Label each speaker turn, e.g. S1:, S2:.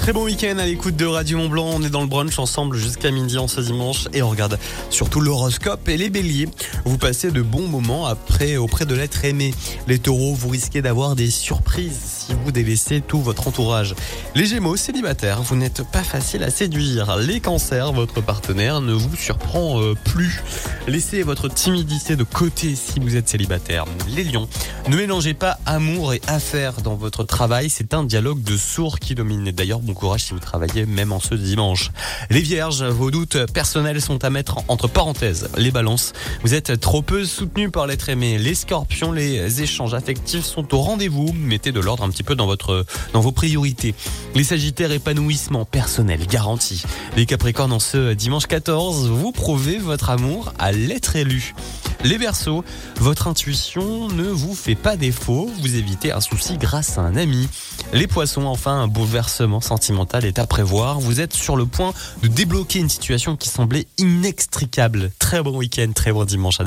S1: Très bon week-end à l'écoute de Radio Mont Blanc. On est dans le brunch ensemble jusqu'à midi en ce dimanche et on regarde surtout l'horoscope et les béliers. Vous passez de bons moments après auprès de l'être aimé. Les taureaux, vous risquez d'avoir des surprises si vous délaissez tout votre entourage. Les gémeaux, célibataires, vous n'êtes pas facile à séduire. Les cancers, votre partenaire ne vous surprend euh, plus. Laissez votre timidité de côté si vous êtes célibataire. Les lions, ne mélangez pas amour et affaires dans votre travail. C'est un dialogue de sourds qui domine. D'ailleurs, bon courage si vous travaillez même en ce dimanche. Les vierges, vos doutes personnels sont à mettre entre parenthèses. Les balances, vous êtes trop peu soutenus par l'être aimé. Les scorpions, les échanges affectifs sont au rendez-vous. Mettez de l'ordre un petit peu dans votre, dans vos priorités. Les sagittaires, épanouissement personnel garanti. Les capricornes, en ce dimanche 14, vous prouvez votre amour l'être élu. Les Verseaux, votre intuition ne vous fait pas défaut, vous évitez un souci grâce à un ami. Les Poissons, enfin, un bouleversement sentimental est à prévoir. Vous êtes sur le point de débloquer une situation qui semblait inextricable. Très bon week-end, très bon dimanche à